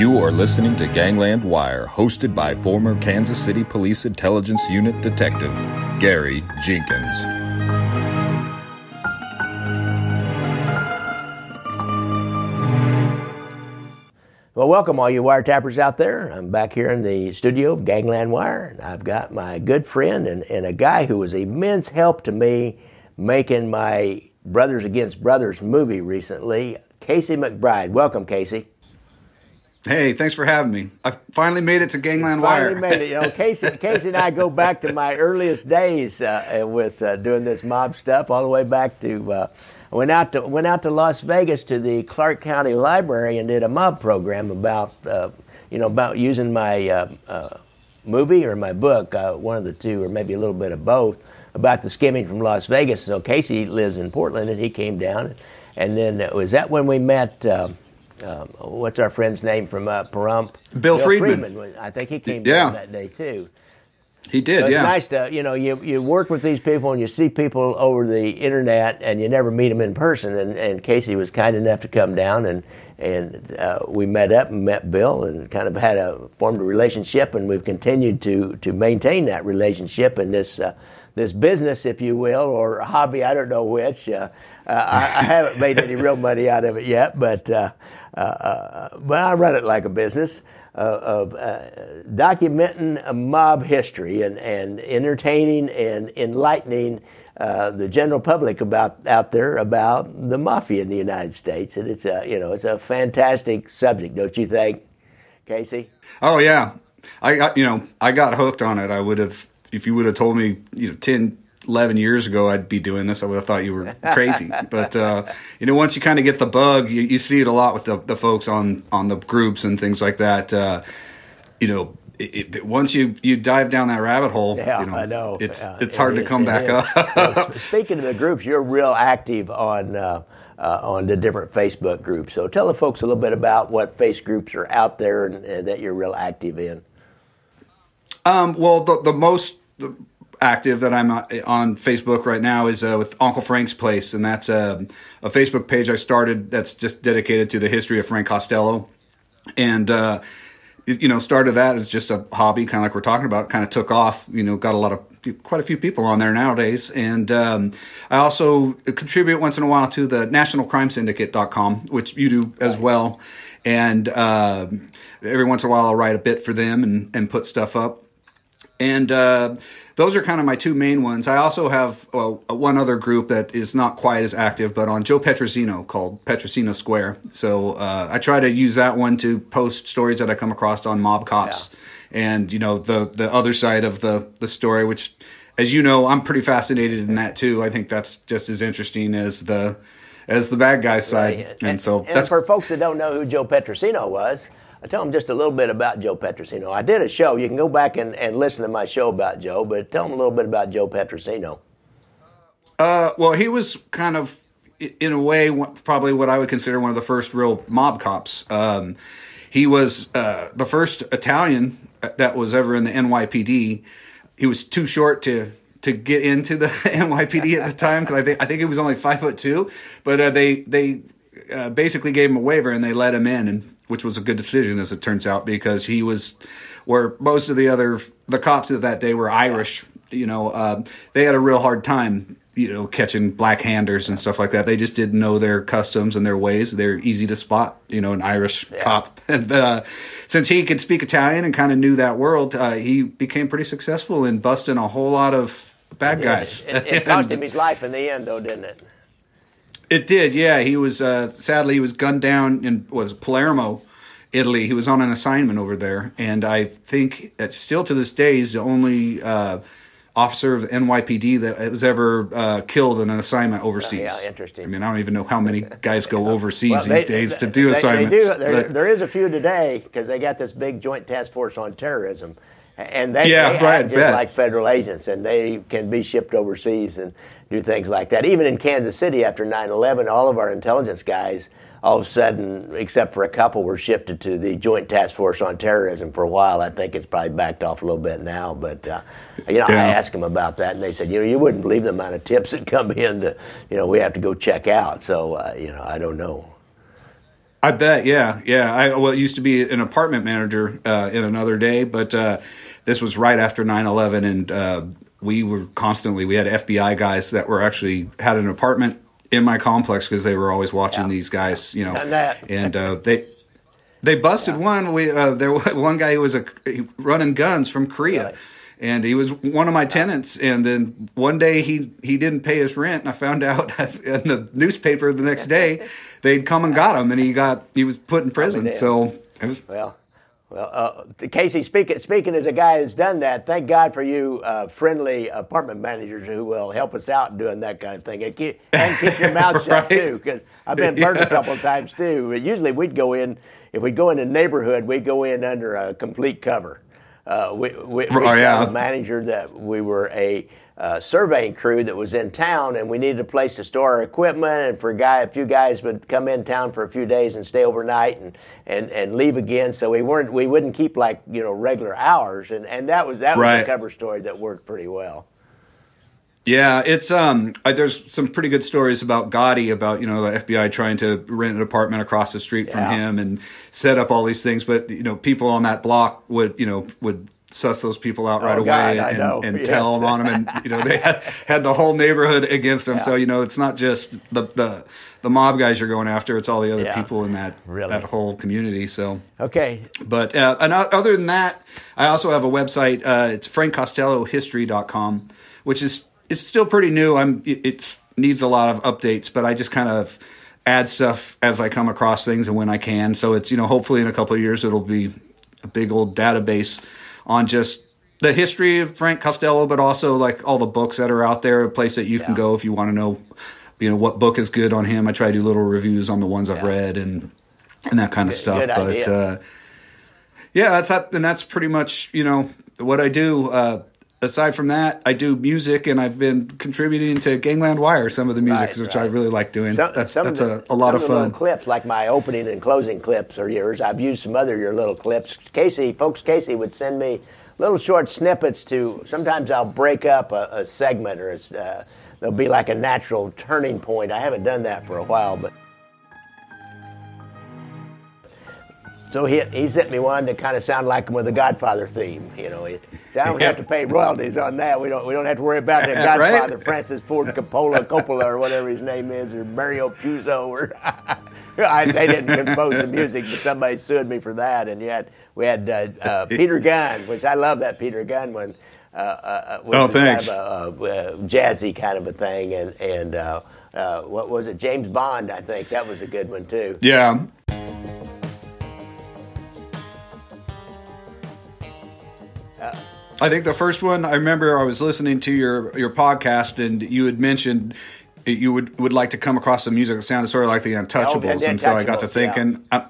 You are listening to Gangland Wire, hosted by former Kansas City Police Intelligence Unit Detective Gary Jenkins. Well, welcome all you wiretappers out there. I'm back here in the studio of Gangland Wire, and I've got my good friend and, and a guy who was immense help to me making my Brothers Against Brothers movie recently, Casey McBride. Welcome, Casey. Hey, thanks for having me. I finally made it to Gangland Finally Wire. Finally made it. You know, Casey, Casey and I go back to my earliest days uh, with uh, doing this mob stuff, all the way back to. Uh, went out to went out to Las Vegas to the Clark County Library and did a mob program about uh, you know about using my uh, uh, movie or my book, uh, one of the two, or maybe a little bit of both, about the skimming from Las Vegas. So Casey lives in Portland, and he came down, and then uh, was that when we met. Uh, um, what's our friend's name from uh, Pahrump? Bill Friedman. I think he came Yeah. down that day too. He did, So it's yeah. nice to you know you you work with these people and you see people over the internet and you never meet them in person. And, and Casey was kind enough to come down and and uh, we met up and met Bill and kind of had a formed a relationship and we've continued to to maintain that relationship and this. Uh, this business, if you will, or hobby, I don't know which. Uh, uh, I, I haven't made any real money out of it yet, but uh, uh, but I run it like a business uh, of documenting mob history and, and entertaining and enlightening uh, the general public about out there about the mafia in the United States. And it's a you know it's a fantastic subject, don't you think, Casey? Oh yeah, I got you know I got hooked on it. I would have if you would have told me you know 10, 11 years ago I'd be doing this. I would have thought you were crazy. but uh, you know once you kind of get the bug, you, you see it a lot with the, the folks on on the groups and things like that. Uh, you know. It, it, once you, you dive down that rabbit hole, Yeah, you know, I know. it's it's it hard to is, come back is. up. Well, Speaking of the groups, you're real active on uh, uh, on the different Facebook groups. So tell the folks a little bit about what face groups are out there and, and that you're real active in. Um, well, the the most active that I'm on Facebook right now is uh, with Uncle Frank's Place, and that's a, a Facebook page I started that's just dedicated to the history of Frank Costello, and uh, you know started that as just a hobby, kind of like we're talking about. Kind of took off, you know, got a lot of quite a few people on there nowadays, and um, I also contribute once in a while to the National Crime Syndicate.com, which you do as well, and uh, every once in a while I'll write a bit for them and, and put stuff up and uh, those are kind of my two main ones. I also have uh, one other group that is not quite as active, but on Joe Petrosino called Petrosino Square. So uh, I try to use that one to post stories that I come across on mob cops, and you know the the other side of the the story, which, as you know, I'm pretty fascinated in that too. I think that's just as interesting as the as the bad guy side, and, so and that's for folks that don't know who Joe Petrosino was, I tell them just a little bit about Joe Petrosino. I did a show. You can go back and, and listen to my show about Joe, but tell them a little bit about Joe Petrosino. Uh, well, he was kind of, in a way, probably what I would consider one of the first real mob cops. Um, he was uh, the first Italian that was ever in the NYPD. He was too short to to get into the NYPD at the time because I think I think he was only five foot two, but uh, they they uh, basically gave him a waiver and they let him in, and which was a good decision as it turns out because he was where most of the other the cops of that day were Irish. You know, uh, they had a real hard time you know, catching black handers and stuff like that. They just didn't know their customs and their ways. They're easy to spot, you know, an Irish cop. And uh, since he could speak Italian and kind of knew that world, uh, he became pretty successful in busting a whole lot of bad guys. It, it cost him his life in the end, though, didn't it? It did, yeah. He was uh, sadly he was gunned down in was Palermo, Italy. He was on an assignment over there, and I think that still to this day he's the only uh, officer of the NYPD that was ever uh, killed in an assignment overseas. Oh, yeah, interesting. I mean, I don't even know how many guys go overseas Well, these they- days to do they- they assignments. do. There, there is a few today because they got this big joint task force on terrorism, and they, Yeah, they right, act just like federal agents, and they can be shipped overseas and do things like that. Even in Kansas City after 9/11, all of our intelligence guys. All of a sudden, except for a couple, were shifted to the Joint Task Force on Terrorism for a while. I think it's probably backed off a little bit now, but uh, you know, I asked them about that, and they said, you know, you wouldn't believe the amount of tips that come in. that you know, we have to go check out. So, uh, you know, I don't know. I bet, yeah, yeah. I well, used to be an apartment manager uh, in another day, but uh, this was right after 9-11, and uh, we were constantly we had FBI guys that were actually had an apartment in my complex because they were always watching Yeah. these guys, you know, and uh, they. They busted one. We uh, there was one guy who was a running guns from Korea, Really? and he was one of my tenants. And then one day he he didn't pay his rent, and I found out in the newspaper the next day they'd come and got him, and he got he was put in prison. So it was Well, well, uh, Casey, speaking speaking as a guy who's done that, thank God for you, uh, friendly apartment managers who will help us out doing that kind of thing and keep, and keep your mouth shut Right. too. Because I've been burned a couple of times too. But usually we'd go in if we'd go in a neighborhood, we'd go in under a complete cover. Uh, we we, we Oh, yeah. tell the manager that we were a uh, surveying crew that was in town and we needed a place to store our equipment and for a guy a few guys would come in town for a few days and stay overnight and, and, and leave again so we weren't we wouldn't keep like you know regular hours and, and that was that was a cover story that worked pretty well Yeah, it's um. I, there's some pretty good stories about Gotti about you know the FBI trying to rent an apartment across the street from Yeah. him and set up all these things, but you know people on that block would you know would suss those people out right Oh, away God, I and, and Yes. tell them on them, and you know they had, had the whole neighborhood against them. So you know it's not just the the the mob guys you're going after; it's all the other Yeah. people in that Really. that whole community. So okay but uh, and other than that, I also have a website. Uh, it's frankcostellohistory.com, which is it's still pretty new. I'm it it's, needs a lot of updates, but I just kind of add stuff as I come across things and when I can. So it's you know hopefully in a couple of years it'll be a big old database on just the history of Frank Costello, but also like all the books that are out there. A place that you can go if you want to know, you know, what book is good on him. I try to do little reviews on the ones I've read and and that kind of stuff. good but uh, yeah, that's and that's pretty much you know what I do. Uh, aside from that, I do music, and I've been contributing to Gangland Wire, some of the music, Right, which I really like doing. Some- That- some that's of a, the- a lot some of the little fun. clips, like my opening and closing clips, are yours. I've used some other your little clips. Casey, folks, Casey would send me little short snippets to. Sometimes I'll break up a, a segment, or uh, there'll be like a natural turning point. I haven't done that for a while, but. So he, he sent me one that kind of sounded like him with a Godfather theme. You know, he said, I don't have to pay royalties on that. We don't we don't have to worry about the Right. Godfather, Francis Ford Coppola, Coppola, or whatever his name is, or Mario Puzo, or I, they didn't compose the music, but somebody sued me for that. And yet we had uh, uh, Peter Gunn, which I love that Peter Gunn one. Uh, uh, Oh, is kind thanks. of a, jazzy kind of a thing, and and uh, uh, what was it? James Bond, I think that was a good one too. Yeah. I think the first one I remember I was listening to your your podcast and you had mentioned you would would like to come across some music that sounded sort of like the oh, Untouchables, the and so I got to Untouchables, yeah. thinking. Uh,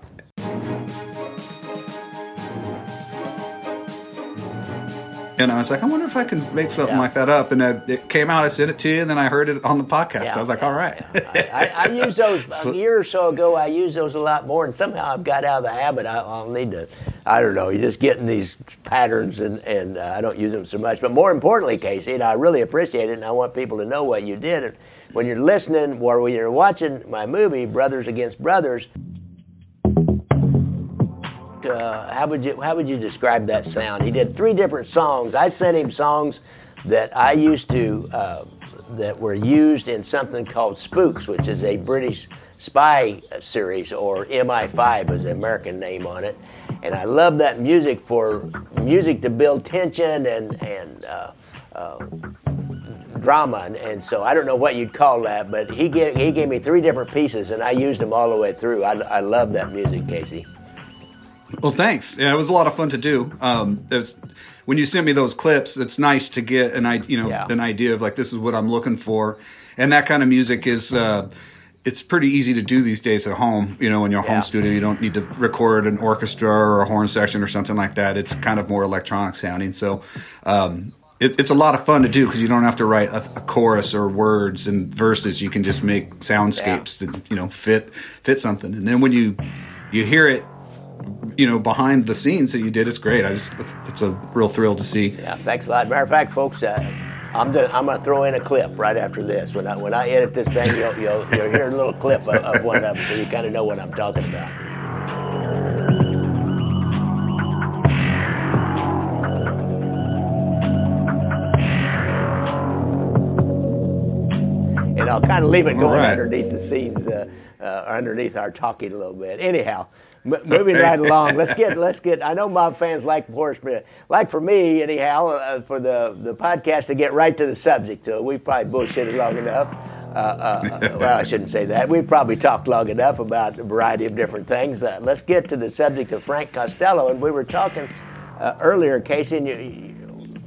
and I was like, I wonder if I can make something Yeah. like that up. And uh, it came out. I sent it to you, and then I heard it on the podcast. Yeah, I was like, yeah, all right. I, I used those a year or so ago. I used those a lot more, and somehow I've got out of the habit. I, I'll need to. I don't know. You're just getting these patterns, and and uh, I don't use them so much. But more importantly, Casey, and I really appreciate it, and I want people to know what you did. And when you're listening, or when you're watching my movie, Brothers Against Brothers. Uh, how would you how would you describe that sound? He did three different songs. I sent him songs that I used to uh, that were used in something called Spooks, which is a British spy series, or MI5 is the American name on it. And I love that music for music to build tension and and uh, uh, drama. And, and so I don't know what you'd call that, but he gave he gave me three different pieces, and I used them all the way through. I, I love that music, Casey. Well, thanks. Yeah, it was a lot of fun to do. Um, it's, when you sent me those clips, it's nice to get an idea, you know, Yeah. an idea of like this is what I'm looking for, and that kind of music is. Uh, it's pretty easy to do these days at home. You know, in your Yeah. home studio, you don't need to record an orchestra or a horn section or something like that. It's kind of more electronic sounding. So, um, it, it's a lot of fun to do because you don't have to write a, a chorus or words and verses. You can just make soundscapes that you know fit fit something. And then when you you hear it you know behind the scenes that you did it's great i just it's a real thrill to see Yeah, thanks a lot. Matter of fact, folks, uh, I'm gonna, I'm gonna throw in a clip right after this. When I when I edit this thing, you'll you'll, you'll hear a little clip of, of one of them, so you kind of know what I'm talking about. And I'll kind of leave it going right. underneath the scenes, uh, uh, underneath our talking a little bit. Anyhow, moving right along. Let's get let's get. I know mob fans like horse, but like for me, anyhow, uh, for the the podcast to get right to the subject. So we probably bullshitted long enough. Uh, uh, well, I shouldn't say that. We probably talked long enough about a variety of different things. Uh, let's get to the subject of Frank Costello. And we were talking uh, earlier, Casey, and you,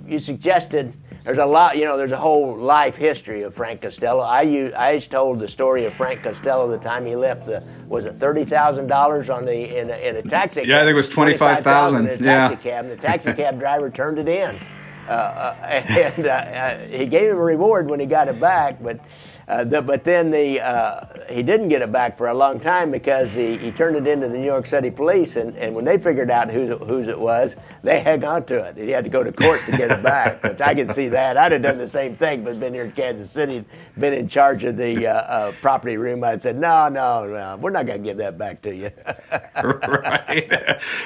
you suggested there's a lot, you know, there's a whole life history of Frank Costello. I used, I told the story of Frank Costello the time he left the, was it thirty thousand dollars on the in a, in a taxi? Yeah, I think it was $25,000, in a taxi yeah. cab. And the taxi cab driver turned it in, uh, uh, and uh, uh, he gave him a reward when he got it back, but. Uh, the, but then the uh, he didn't get it back for a long time because he, he turned it into the New York City police, and, and when they figured out whose whose it was, they hung on to it. He had to go to court to get it back, which I can see that. I'd have done the same thing, but been here in Kansas City, been in charge of the uh, uh, property room. I'd said, no, no, no, we're not going to give that back to you. right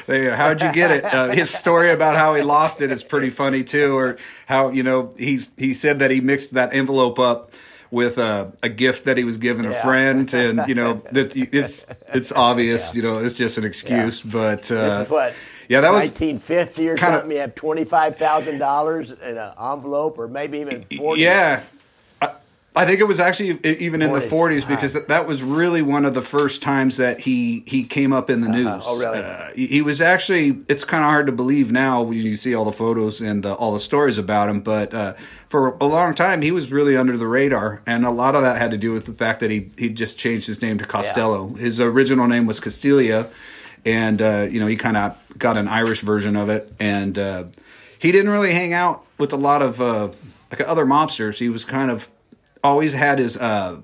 how'd you get it uh, his story about how he lost it is pretty funny too or how you know he's he said that he mixed that envelope up with a, a gift that he was giving a friend and you know that it's it's obvious you know it's just an excuse but uh, what? yeah that was 1950 or kinda- something. You have twenty-five thousand dollars in an envelope, or maybe even forty. Yeah. I, think it was actually even in the 40s. 40s because that, that was really one of the first times that he, he came up in the news. Oh, really? Uh, he, was actually, it's kind of hard to believe now when you see all the photos and the, all the stories about him, but uh, for a long time he was really under the radar. And a lot of that had to do with the fact that he, he just changed his name to Costello. His original name was Castiglia. And, uh, you know, he kind of got an Irish version of it. And uh, he didn't really hang out with a lot of uh, like other mobsters. He was kind of always had his uh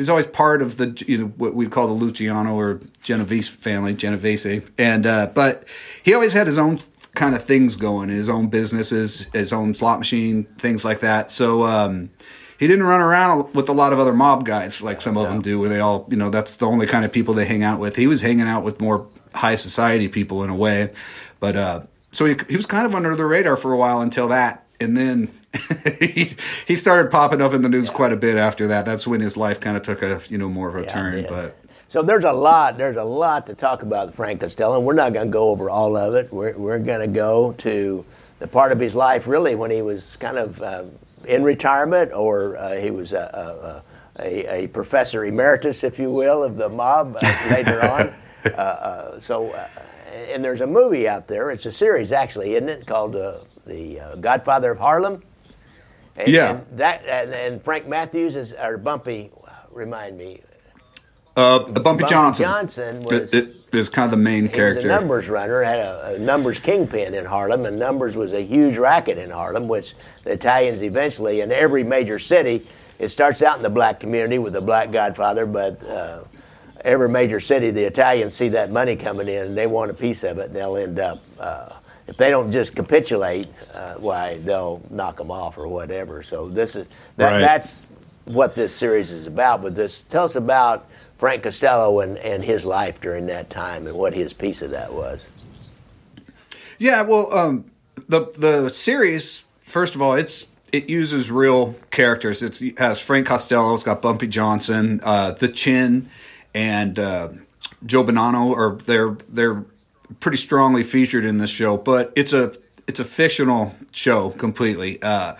he was always part of the you know what we call the Luciano or Genovese family, Genovese, and uh, but he always had his own kind of things going, his own businesses, his own slot machine, things like that. So um, he didn't run around with a lot of other mob guys like some of them do, where they all you know that's the only kind of people they hang out with. He was hanging out with more high society people in a way, but uh, so he he was kind of under the radar for a while until that and then he he started popping up in the news quite a bit after that. That's when his life kind of took a you know more of a turn. yeah. But So there's a lot. There's a lot to talk about with Frank Costello, and we're not going to go over all of it. We're we're going to go to the part of his life really when he was kind of um, in retirement, or uh, he was a, a, a, a professor emeritus, if you will, of the mob uh, later on. Uh, uh, so. Uh, and there's a movie out there. It's a series, actually, isn't it? Called uh, the uh, Godfather of Harlem. And, Yeah. and that and, and Frank Matthews is or Bumpy. Remind me, uh, Bumpy, Bumpy Johnson, Johnson was- it, it is kind of the main he was a character. numbers runner, had a, a numbers kingpin in Harlem, and numbers was a huge racket in Harlem, which the Italians eventually, in every major city, it starts out in the black community with the black godfather, but uh, every major city, the Italians see that money coming in, and they want a piece of it, and they'll end up, uh, if they don't just capitulate, uh, why, they'll knock them off or whatever. So this is, that, Right. that's what this series is about. But this, tell us about Frank Costello and, and his life during that time and what his piece of that was. Yeah, well, um, the the series first of all, it's it uses real characters. It's, it has Frank Costello, it's got Bumpy Johnson, uh, The Chin, and uh, Joe Bonanno. Or they're they're pretty strongly featured in this show, but it's a it's a fictional show completely. Uh,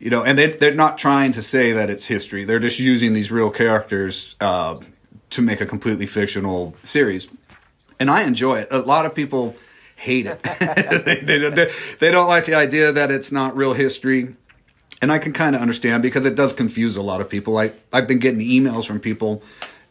you know, and they they're not trying to say that it's history. They're just using these real characters uh, to make a completely fictional series, and I enjoy it. A lot of people hate it. they, they, they, they don't like the idea that it's not real history. And I can kind of understand because it does confuse a lot of people. I, I've been getting emails from people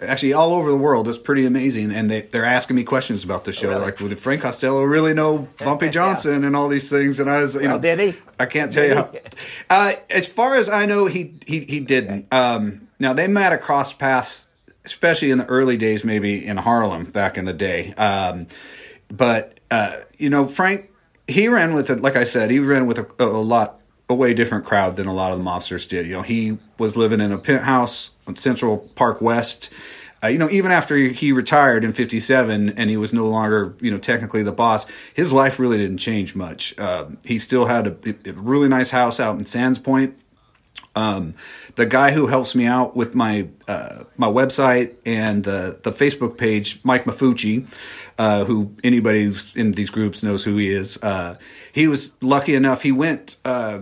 actually all over the world. It's pretty amazing. And they, they're asking me questions about the show. Really? Like, well, did Frank Costello really know Bumpy Johnson and all these things? And I was, you Well, know, did he? I can't tell you how. Uh, as far as I know, he he, he didn't. Um, now they might have crossed paths, especially in the early days, maybe in Harlem back in the day. Um, but uh, you know, Frank, he ran with it. Like I said, he ran with a, a lot a way different crowd than a lot of the mobsters did. You know, he was living in a penthouse on Central Park West. Uh, you know, even after he retired in '57 and he was no longer, you know, technically the boss, his life really didn't change much. Uh, he still had a, a really nice house out in Sands Point. Um, the guy who helps me out with my uh, my website and the the Facebook page, Mike Mafucci, uh, who anybody in these groups knows who he is. Uh, he was lucky enough; he went uh,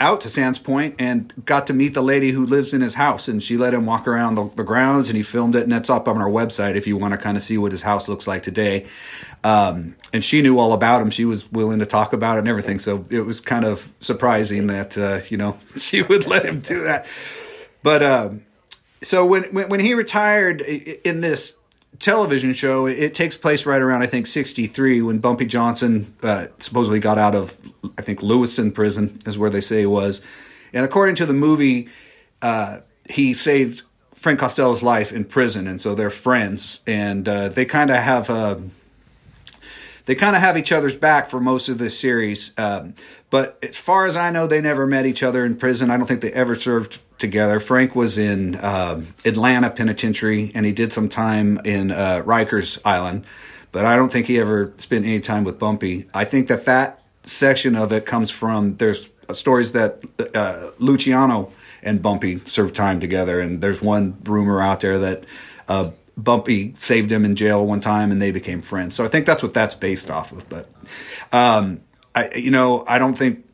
out to Sands Point and got to meet the lady who lives in his house, and she let him walk around the, the grounds, and he filmed it, and that's up on our website if you want to kind of see what his house looks like today. Um, and she knew all about him; she was willing to talk about it and everything. So it was kind of surprising that uh, you know she would let him do that. But uh, so when, when when he retired in this television show, it takes place right around I think '63 when Bumpy Johnson uh, supposedly got out of I think Lewiston prison is where they say he was, and according to the movie, uh, he saved Frank Costello's life in prison, and so they're friends, and uh, they kind of have a they kind of have each other's back for most of this series. Um, but as far as I know, they never met each other in prison. I don't think they ever served together. Frank was in um, Atlanta Penitentiary, and he did some time in uh, Rikers Island. But I don't think he ever spent any time with Bumpy. I think that that section of it comes from there's stories that uh, Luciano and Bumpy served time together, and there's one rumor out there that. Bumpy saved him in jail one time, and they became friends. So I think that's what that's based off of. But, um, I you know I don't think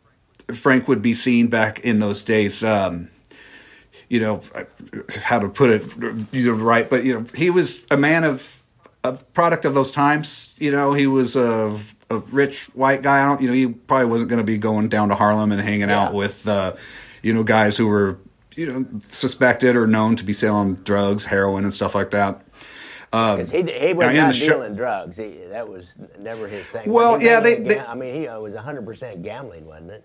Frank would be seen back in those days. Um, you know how to put it you know, right, but you know he was a man of a product of those times. You know he was a, a rich white guy. I don't you know he probably wasn't going to be going down to Harlem and hanging out with uh, you know guys who were you know suspected or known to be selling drugs, heroin, and stuff like that. 'Cause he, he was not the dealing drugs. He, that was never his thing. Well, yeah, they- they- I mean, he uh, was 100% gambling, wasn't it?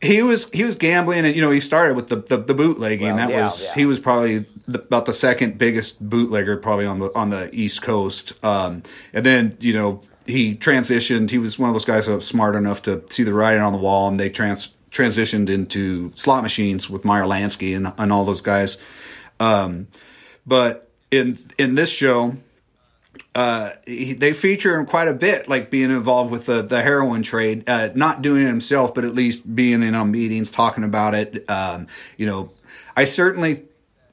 he was he was gambling and you know he started with the the, the bootlegging Well, that yeah, was yeah. he was probably the, about the second biggest bootlegger probably on the on the east coast um, and then you know he transitioned he was one of those guys that was smart enough to see the writing on the wall and they trans transitioned into slot machines with Meyer Lansky and, and all those guys um, but in in this show uh, he, they feature him quite a bit, like being involved with the, the heroin trade, uh, not doing it himself, but at least being in on meetings, talking about it. Um, you know, I certainly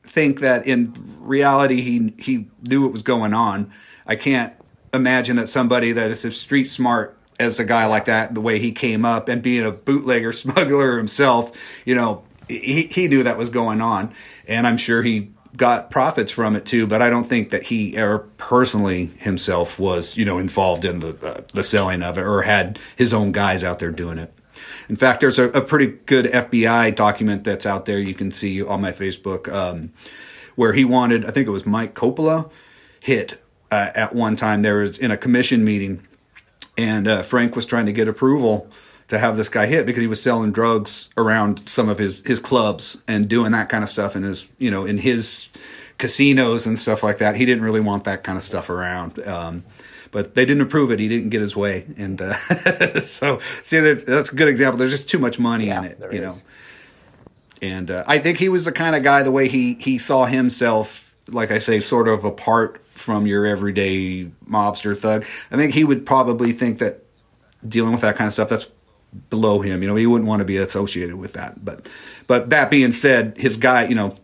think that in reality, he he knew what was going on. I can't imagine that somebody that is as street smart as a guy like that, the way he came up and being a bootlegger smuggler himself, you know, he he knew that was going on, and I'm sure he got profits from it too. But I don't think that he ever personally himself was, you know, involved in the uh, the selling of it or had his own guys out there doing it. In fact, there's a, a pretty good FBI document that's out there you can see on my Facebook um, where he wanted, I think it was Mike Coppola, hit uh, at one time. There was in a commission meeting, and uh, Frank was trying to get approval to have this guy hit because he was selling drugs around some of his his clubs and doing that kind of stuff in his you know in his casinos and stuff like that. He didn't really want that kind of stuff around. Um, but they didn't approve it. He didn't get his way, and uh, so see that, that's a good example. There's just too much money Yeah, in it, you is. know. And uh, I think he was the kind of guy, the way he he saw himself, like I say, sort of apart from your everyday mobster thug. I think he would probably think that dealing with that kind of stuff, that's below him. You know, he wouldn't want to be associated with that. But but that being said, his guy, you know,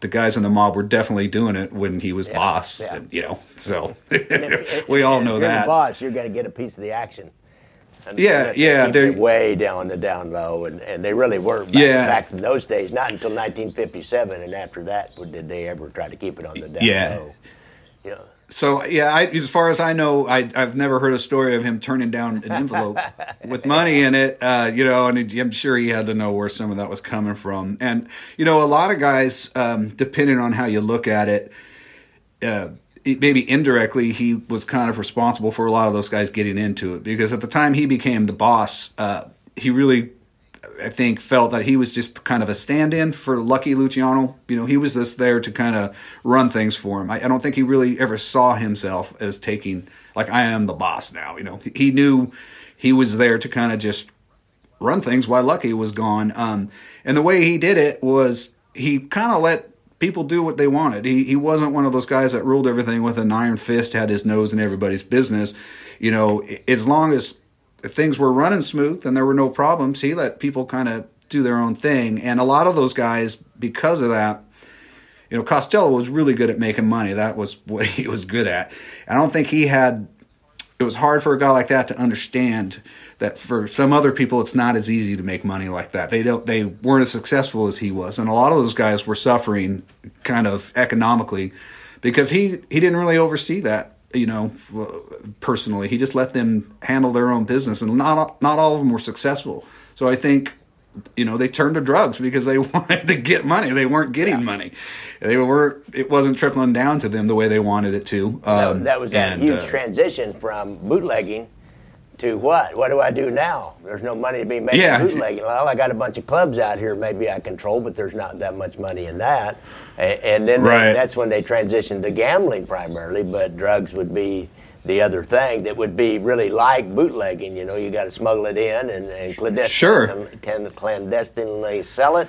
the guys in the mob were definitely doing it when he was boss. yeah. And, you know, so If- we all know that. Boss, you're going to get a piece of the action. And Yeah, yeah, they're- way down the down low, and, and they really were back, Yeah. back in those days. Not until 1957, and after that, did they ever try to keep it on the down Yeah. low. You know, So yeah, I, as far as I know, I, I've never heard a story of him turning down an envelope with money in it. Uh, you know, and I'm sure he had to know where some of that was coming from. And you know, a lot of guys, um, depending on how you look at it, uh, maybe indirectly, he was kind of responsible for a lot of those guys getting into it because at the time he became the boss, uh, he really I think felt that he was just kind of a stand-in for Lucky Luciano. You know, he was just there to kind of run things for him. I, I don't think he really ever saw himself as taking like I am the boss now. You know, he knew he was there to kind of just run things while Lucky was gone. Um, and the way he did it was he kind of let people do what they wanted. He he wasn't one of those guys that ruled everything with an iron fist, had his nose in everybody's business. You know, as long as things were running smooth and there were no problems, he let people kind of do their own thing. And a lot of those guys, because of that, you know, Costello was really good at making money. That was what he was good at. I don't think he had. It was hard for a guy like that to understand that for some other people, it's not as easy to make money like that. They don't. They weren't as successful as he was, and a lot of those guys were suffering kind of economically because he he didn't really oversee that. You know, personally, he just let them handle their own business, and not not all of them were successful. So I think you know they turned to drugs because they wanted to get money. They weren't getting money. They were it wasn't trickling down to them the way they wanted it to. That, um, that was that and, huge uh, transition from bootlegging to what? What do I do now? There's no money to be made Yeah. bootlegging. Well, I got a bunch of clubs out here maybe I control, but there's not that much money in that. And, and then they- Right. that's when they transitioned to gambling primarily, but drugs would be the other thing that would be really like bootlegging. You know, you got to smuggle it in and, and clandestinely, Sure. clandestinely sell it.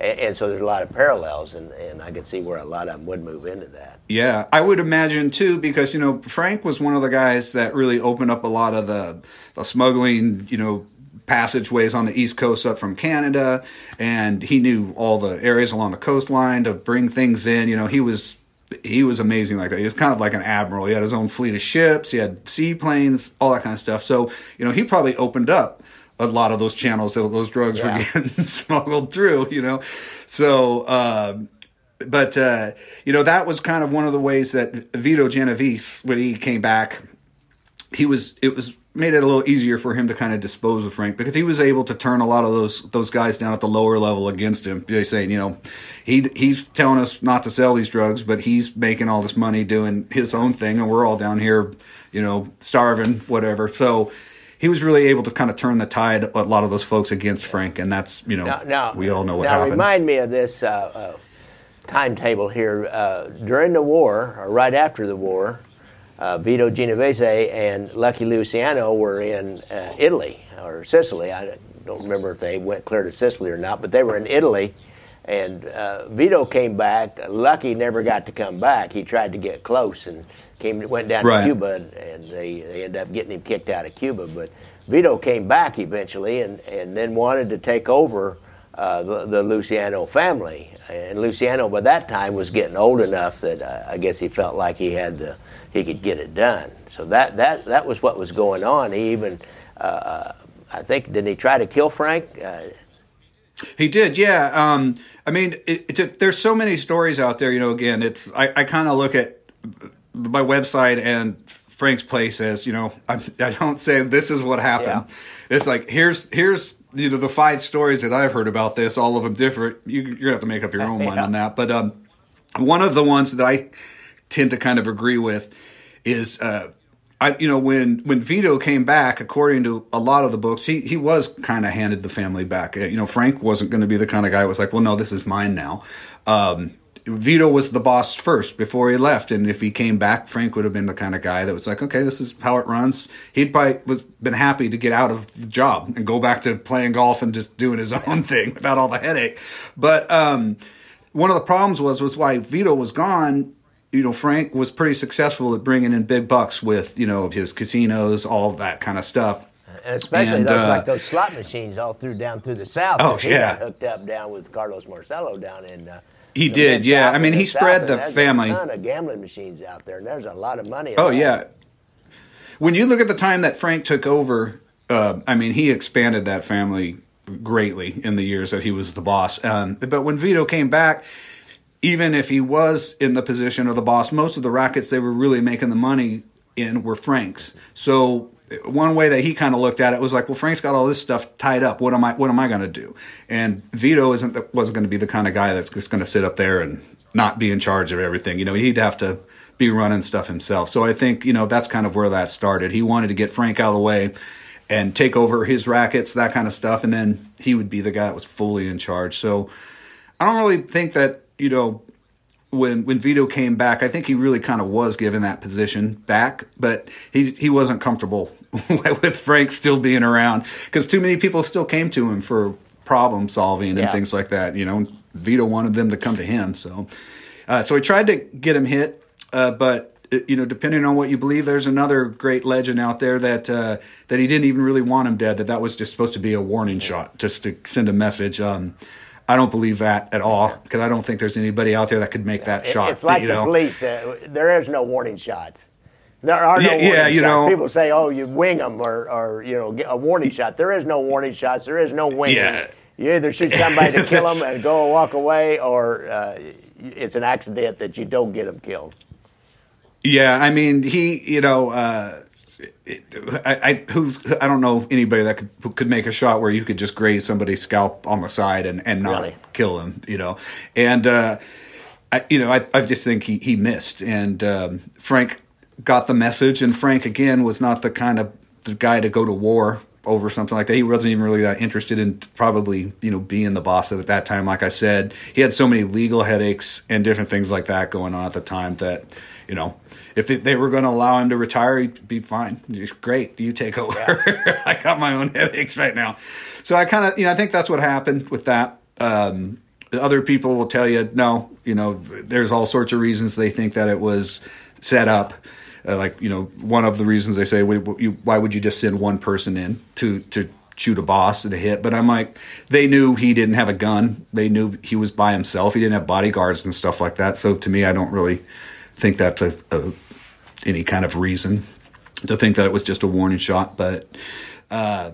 And, so there's a lot of parallels, and, and I could see where a lot of them would move into that. Yeah, I would imagine too, because you know Frank was one of the guys that really opened up a lot of the, the smuggling, you know, passageways on the east coast up from Canada, and he knew all the areas along the coastline to bring things in. You know, he was he was amazing like that. He was kind of like an admiral. He had his own fleet of ships. He had seaplanes, all that kind of stuff. So you know, he probably opened up a lot of those channels that those drugs Yeah. were getting smuggled through. You know, so. Um, but uh, you know that was kind of one of the ways that Vito Genovese, when he came back, he was it was made it a little easier for him to kind of dispose of Frank because he was able to turn a lot of those those guys down at the lower level against him. They saying, you know, he he's telling us not to sell these drugs, but he's making all this money doing his own thing, and we're all down here, you know, starving, whatever. So. He was really able to kind of turn the tide a lot of those folks against Frank, and that's you know Now, now we all know what now happened. remind me of this uh, uh, timetable here. Uh, during the war, or right after the war, uh, Vito Genovese and Lucky Luciano were in uh, Italy or Sicily. I don't remember if they went clear to Sicily or not, but they were in Italy. And uh, Vito came back. Lucky never got to come back. He tried to get close and came went down Right. to Cuba, and, and they, they ended up getting him kicked out of Cuba. But Vito came back eventually, and, and then wanted to take over uh, the, the Luciano family. And Luciano, by that time, was getting old enough that uh, I guess he felt like he had the he could get it done. So that that that was what was going on. He even, uh, I think, didn't he try to kill Frank? Uh, He did, yeah. Um, I mean, it, it, there's so many stories out there. You know, again, it's I, I kind of look at my website and Frank's place as you know. I, I don't say this is what happened. It's like here's here's you know the five stories that I've heard about this. All of them different. You, you're gonna have to make up your own mind on that. But um, one of the ones that I tend to kind of agree with is uh, I you know when when Vito came back, according to a lot of the books, he he was kind of handed the family back. Uh, You know, Frank wasn't going to be the kind of guy who was like, well, no, this is mine now. Um, Vito was the boss first before he left, and if he came back, Frank would have been the kind of guy that was like, okay, this is how it runs. He'd probably was been happy to get out of the job and go back to playing golf and just doing his own thing without all the headache. But um, one of the problems was was why Vito was gone. You know, Frank was pretty successful at bringing in big bucks with you know his casinos, all that kind of stuff. And especially And, those uh, like those slot machines all through down through the south. Oh, yeah. hooked up down with Carlos Marcello down in. Uh, He the did, yeah. I mean, he spread and the there's family- A ton of gambling machines out there, and there's a lot of money. Oh yeah. When you look at the time that Frank took over, uh, I mean, he expanded that family greatly in the years that he was the boss. Um, but when Vito came back, even if he was in the position of the boss, most of the rackets they were really making the money in were Frank's. So one way that he kind of looked at it was like, well, Frank's got all this stuff tied up. What am I? What am I going to do? And Vito isn't the, wasn't going to be the kind of guy that's just going to sit up there and not be in charge of everything. You know, he'd have to be running stuff himself. So I think you know that's kind of where that started. He wanted to get Frank out of the way and take over his rackets, that kind of stuff, and then he would be the guy that was fully in charge. So I don't really think that you know when when Vito came back, I think he really kind of was given that position back, but he he wasn't comfortable with Frank still being around because too many people still came to him for problem solving and Yeah. things like that. You know, Vito wanted them to come to him, so uh, so he tried to get him hit, uh, but. uh, You know, depending on what you believe, there's another great legend out there that uh, that he didn't even really want him dead. That that was just supposed to be a warning shot, just to send a message. Um, I don't believe that at all because I don't think there's anybody out there that could make that It- shot. It's like you the police. Uh, there is no warning shots. There are no Yeah, warning yeah, you shots. know- People say, "Oh, you wing them," or, or you know, get a warning shot. There is no warning shots. There is no winging. Yeah. You either shoot somebody to kill them and go walk away, or uh, it's an accident that you don't get them killed. Yeah, I mean, he, you know, uh, it, I, I, who's, I don't know anybody that could could make a shot where you could just graze somebody's scalp on the side and, and not Really? kill him, you know, and uh, I, you know, I, I just think he he missed, and um, Frank got the message, and Frank again was not the kind of the guy to go to war over something like that. He wasn't even really that interested in probably you know being the boss at that time. Like I said, he had so many legal headaches and different things like that going on at the time that you know if they were going to allow him to retire, he'd be fine. Just great, you take over. I got my own headaches right now, so I kind of you know I think that's what happened with that. Um, other people will tell you no, you know, there's all sorts of reasons they think that it was set up. Uh, like you know, one of the reasons they say, why would you just send one person in to to shoot a boss and a hit?" But I'm like, they knew he didn't have a gun. They knew he was by himself. He didn't have bodyguards and stuff like that. So to me, I don't really think that's a, a any kind of reason to think that it was just a warning shot. But uh,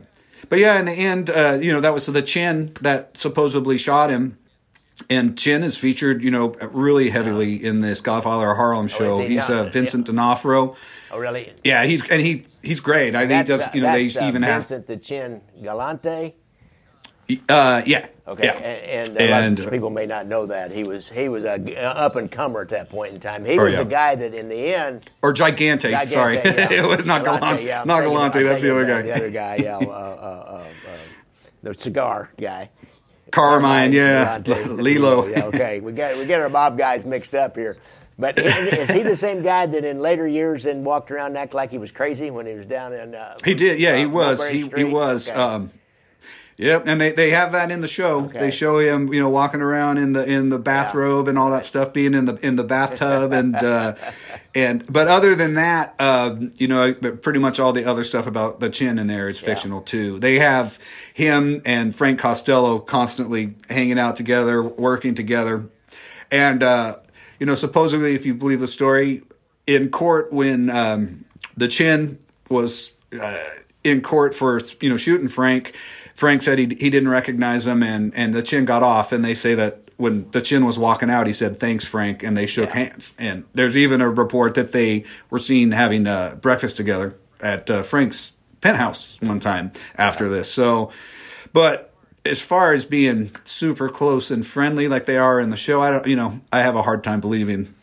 but yeah, in the end, uh, you know, that was the chin that supposedly shot him. And Chin is featured, you know, really heavily in this Godfather of Harlem show. he? he's Yeah. uh, Vincent D'Onofrio. Oh, really? Yeah, he's and he he's great. I think does. You know, they uh, even have. Vincent the Chin Galante. Uh, yeah. Okay, Yeah. and, and, a lot And, of uh, people may not know that he was he was a, up and comer at that point in time. He Oh, was yeah. the guy that in the end or Gigante. Gigante, sorry, yeah. it was not Galante, Galante. yeah, not Galante. That's the other guy. The other guy, yeah, uh, uh, the cigar guy. Carmine. Yeah. Lilo. Yeah, okay, we get we get our mob guys mixed up here. But is, he the same guy that in later years then walked around and acted like he was crazy when he was down in? Uh, He did, yeah, he uh, was. He he was. Okay. Um, yep, and they, they have that in the show. Okay. They show him, you know, walking around in the in the bathrobe and all that stuff, being in the in the bathtub, and uh, and but other than that, um, you know, pretty much all the other stuff about the chin in there is fictional too. They have him and Frank Costello constantly hanging out together, working together, and uh, you know, supposedly, if you believe the story, in court when um, the chin was uh, in court for you know shooting Frank, Frank said he he didn't recognize him, and and the chin got off, and they say that. When the chin was walking out, he said, "Thanks, Frank," and they shook hands. And there's even a report that they were seen having uh, breakfast together at uh, Frank's penthouse one time after this. So, but as far as being super close and friendly like they are in the show, I don't, you know, I have a hard time believing,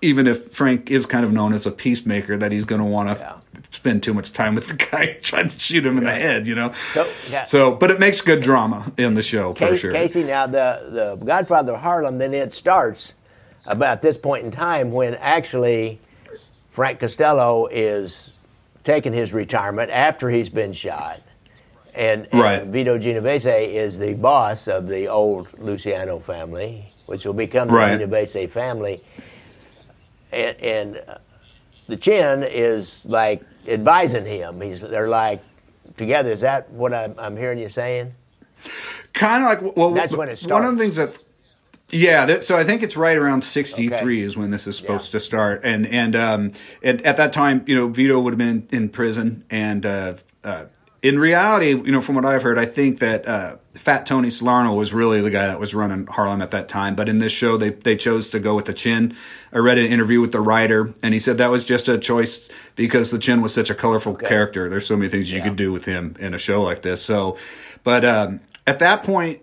even if Frank is kind of known as a peacemaker, that he's going to want to spend too much time with the guy trying to shoot him in the head, you know. So, yeah. So, but it makes good drama in the show for sure. Casey, now the the Godfather of Harlem, then it starts about this point in time when actually Frank Costello is taking his retirement after he's been shot. And, and Right. Vito Genovese is the boss of the old Luciano family, which will become the Right. Genovese family. And, and the Chin is like advising him. He's they're like, together. Is that what I'm, I'm hearing you saying? Kind of like well, That's when it One of the things that yeah, that, so I think it's right around '63 Okay. is when this is supposed Yeah. to start, and and um, at, at that time, you know, Vito would have been in prison, and uh, uh, in reality, you know, from what I've heard, I think that uh, Fat Tony Salerno was really the guy that was running Harlem at that time. But in this show, they they chose to go with the Chin. I read an interview with the writer, and he said that was just a choice because the Chin was such a colorful character. There's so many things you Yeah. could do with him in a show like this. So, but um, at that point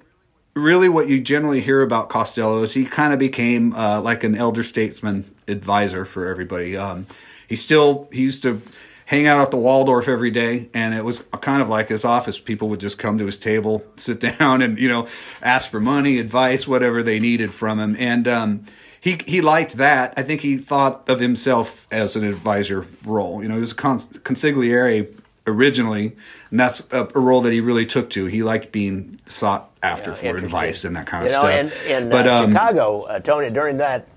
really what you generally hear about Costello is he kind of became uh, like an elder statesman advisor for everybody. Um, he still he used to hang out at the Waldorf every day, and it was kind of like his office. People would just come to his table, sit down, and you know ask for money, advice, whatever they needed from him, and. Um, he, he liked that. I think he thought of himself as an advisor role. You know, he was a cons- consigliere originally, and that's a, a role that he really took to. He liked being sought after for advice and that kind of you know, stuff. In, in but uh, um, Chicago, uh, Tony, during that,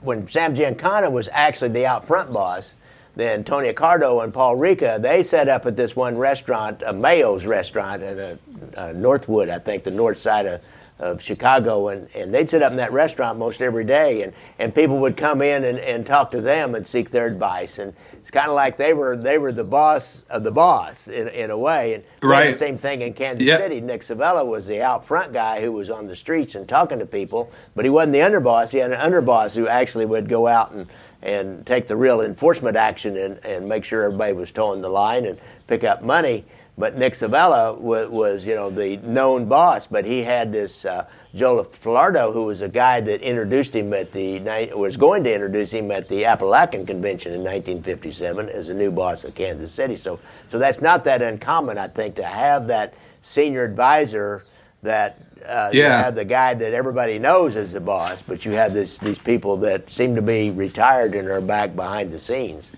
when Sam Giancana was actually the out front boss, then Tony Accardo and Paul Ricca, they set up at this one restaurant, a Mayo's restaurant in uh, uh, Northwood, I think, the north side of, of Chicago, and, and they'd sit up in that restaurant most every day, and, and people would come in and, and talk to them and seek their advice, and it's kind of like they were they were the boss of the boss in, in a way, and Right. the same thing in Kansas Yeah. City. Nick Civella was the out front guy who was on the streets and talking to people, but he wasn't the underboss. He had an underboss who actually would go out and, and take the real enforcement action and, and make sure everybody was towing the line and pick up money. But Nick Civella was, was you know, the known boss, but he had this uh, Joe Filardo, who was a guy that introduced him at the was going to introduce him at the Apalachin Convention in 1957 as a new boss of Kansas City. So, so that's not that uncommon, I think, to have that senior advisor that uh, you have the guy that everybody knows as the boss, but you have this, these people that seem to be retired and are back behind the scenes.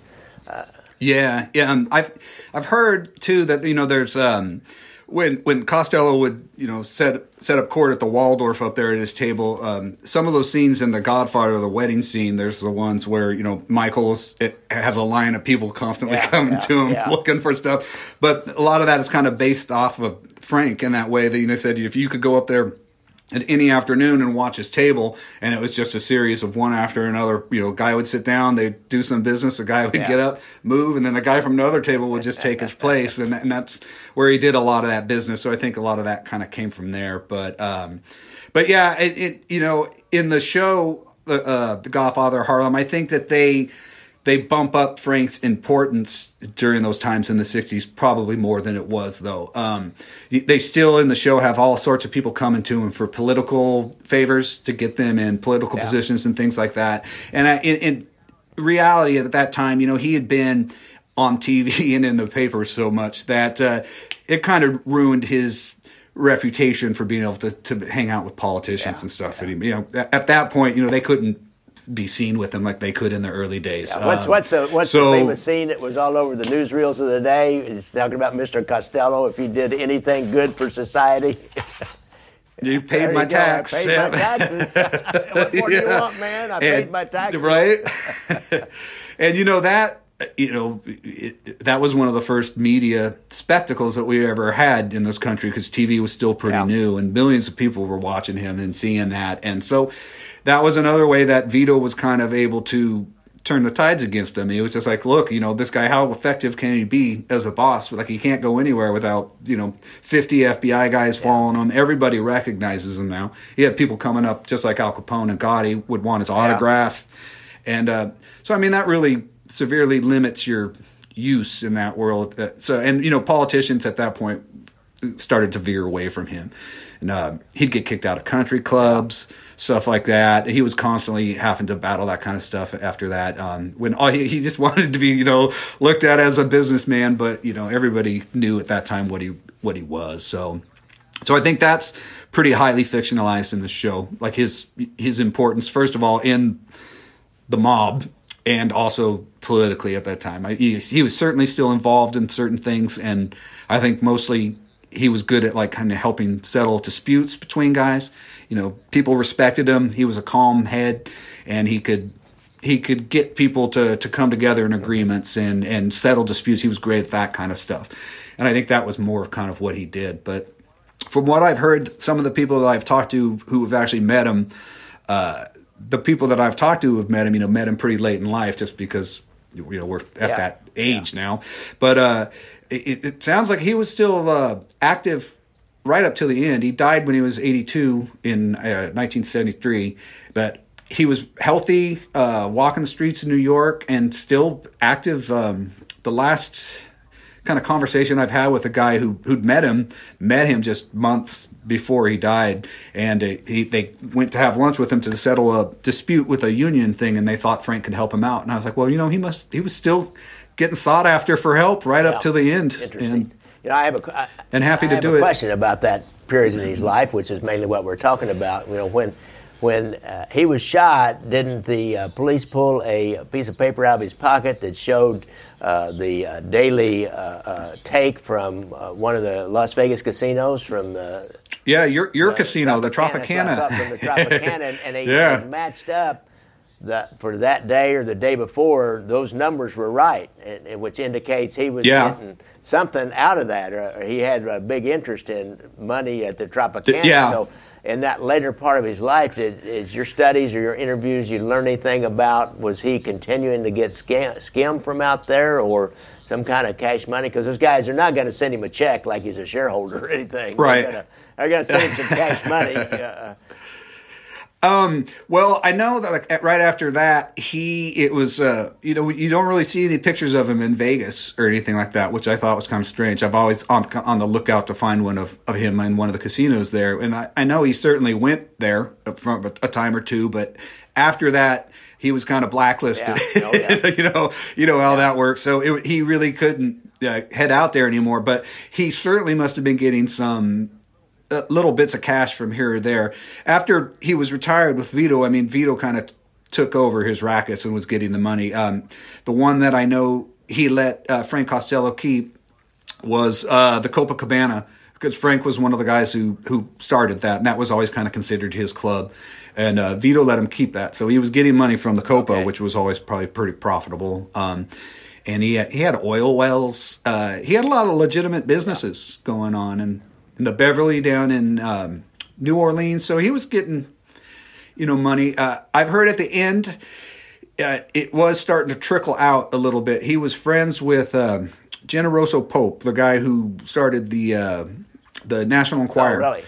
Yeah, yeah. Um, I've I've heard too that you know there's um, when when Costello would you know set set up court at the Waldorf up there at his table. Um, some of those scenes in The Godfather, the wedding scene, there's the ones where you know Michael's it has a line of people constantly Yeah, coming yeah, to him yeah. looking for stuff. But a lot of that is kind of based off of Frank in that way that you know said if you could go up there at any afternoon and watch his table and it was just a series of one after another. You know a guy would sit down they'd do some business a guy would Yeah. get up move and then a guy from another table would just take his place and, and that's where he did a lot of that business. So i think a lot of that kind of came from there. But um but yeah it, it you know in the show uh the godfather harlem i think that they they bump up Frank's importance during those times in the 60s, probably more than it was, though. Um, they still in the show have all sorts of people coming to him for political favors to get them in political Yeah. positions and things like that. And I, in, in reality, at that time, you know, he had been on TV and in the papers so much that uh, it kind of ruined his reputation for being able to, to hang out with politicians Yeah, and stuff. And you know, at that point, you know, they couldn't be seen with him like they could in the early days. What's Um, what's the what's so- the famous scene that was all over the newsreels of the day? It's talking about Mr. Costello. If he did anything good for society, You paid my you go. I paid Yeah. my taxes. what more do you Yeah. want, man? I And- paid my taxes. Right. and you know that you know it, that was one of the first media spectacles that we ever had in this country because TV was still pretty Yeah. new and millions of people were watching him and seeing that. And so that was another way that Vito was kind of able to turn the tides against him. He was just like, look, you know, this guy, how effective can he be as a boss? Like, he can't go anywhere without, you know, 50 FBI guys following him. Everybody recognizes him now. He had people coming up just like Al Capone and Gotti would want his autograph. And uh, so, I mean, that really severely limits your use in that world. Uh, so, and, you know, politicians at that point started to veer away from him. And uh, he'd get kicked out of country clubs, stuff like that. He was constantly having to battle that kind of stuff after that. Um, when all he, he just wanted to be, you know, looked at as a businessman, but you know, everybody knew at that time what he what he was. So, so I think that's pretty highly fictionalized in the show. Like his his importance, first of all, in the mob and also politically at that time. I, he, he was certainly still involved in certain things, and I think mostly he was good at like kind of helping settle disputes between guys. You know, people respected him. He was a calm head, and he could he could get people to to come together in agreements and and settle disputes. He was great at that kind of stuff, and I think that was more of kind of what he did. But from what I've heard, some of the people that I've talked to who have actually met him, uh, the people that I've talked to who have met him, you know, met him pretty late in life, just because you know we're at Yeah. that age now. But uh, it, it sounds like he was still uh, active right up till the end. He died when he was 82 in uh, 1973, but he was healthy, uh, walking the streets of New York, and still active. Um, the last kind of conversation I've had with a guy who who'd met him, met him just months before he died, and uh, he, they went to have lunch with him to settle a dispute with a union thing, and they thought Frank could help him out. And I was like, well, you know, he must he was still getting sought after for help right up Yeah. to the end. Interesting. And you know, I have a I- And happy I to do a it. question about that period in his life, which is mainly what we're talking about. You know, when when uh, he was shot, didn't the uh, police pull a piece of paper out of his pocket that showed uh, the uh, daily uh, uh, take from uh, one of the Las Vegas casinos from the yeah, your your the casino, the that's Tropicana. From the Tropicana, and, and they, Yeah. matched up the, for that day or the day before. Those numbers were right, and, and which indicates he was Yeah. getting something out of that. Or, or he had a big interest in money at the Tropicana. Yeah. So, in that later part of his life, did, is your studies or your interviews you learn anything about? Was he continuing to get scam, skim from out there, or some kind of cash money? Because those guys are not going to send him a check like he's a shareholder or anything. Right. They're going to send him some cash money. Uh, Well, I know that like right after that, he it was uh, you know you don't really see any pictures of him in Vegas or anything like that, which I thought was kind of strange. I've always on on the lookout to find one of, of him in one of the casinos there, and I, I know he certainly went there from a, a time or two, but after that. He was kind of blacklisted, Yeah. Oh, yeah. you know. You know how that works. So it, he really couldn't uh, head out there anymore. But he certainly must have been getting some uh, little bits of cash from here or there. After he was retired with Vito, I mean, Vito kind of t- took over his rackets and was getting the money. Um, the one that I know he let uh, Frank Costello keep was uh, the Copacabana because Frank was one of the guys who who started that, and that was always kind of considered his club. And uh, Vito let him keep that, so he was getting money from the Copa, Okay. which was always probably pretty profitable. Um, and he had, he had oil wells. Uh, he had a lot of legitimate businesses going on, and in the Beverly down in um, New Orleans. So he was getting you know money. Uh, I've heard at the end uh, it was starting to trickle out a little bit. He was friends with um, Generoso Pope, the guy who started the uh, the National Enquirer, Oh, really?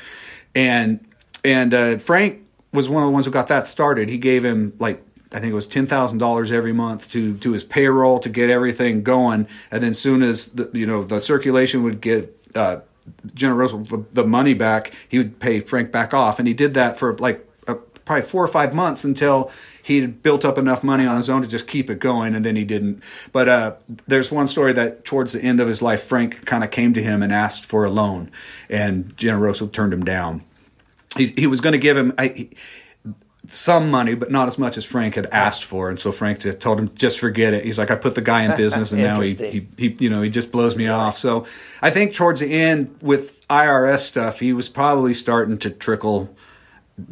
and and uh, Frank was one of the ones who got that started. He gave him like I think it was ten thousand dollars every month to to his payroll to get everything going, and then soon as the you know the circulation would get. Uh, Generoso the, the money back, he would pay Frank back off, and he did that for like uh, probably four or five months until he had built up enough money on his own to just keep it going, and then he didn't. But uh, there's one story that towards the end of his life, Frank kind of came to him and asked for a loan, and Generoso turned him down. He, he was going to give him I, he, some money, but not as much as Frank had asked for, and so Frank just told him just forget it. He's like, I put the guy in business, and now he, he he you know he just blows me off. So I think towards the end with IRS stuff, he was probably starting to trickle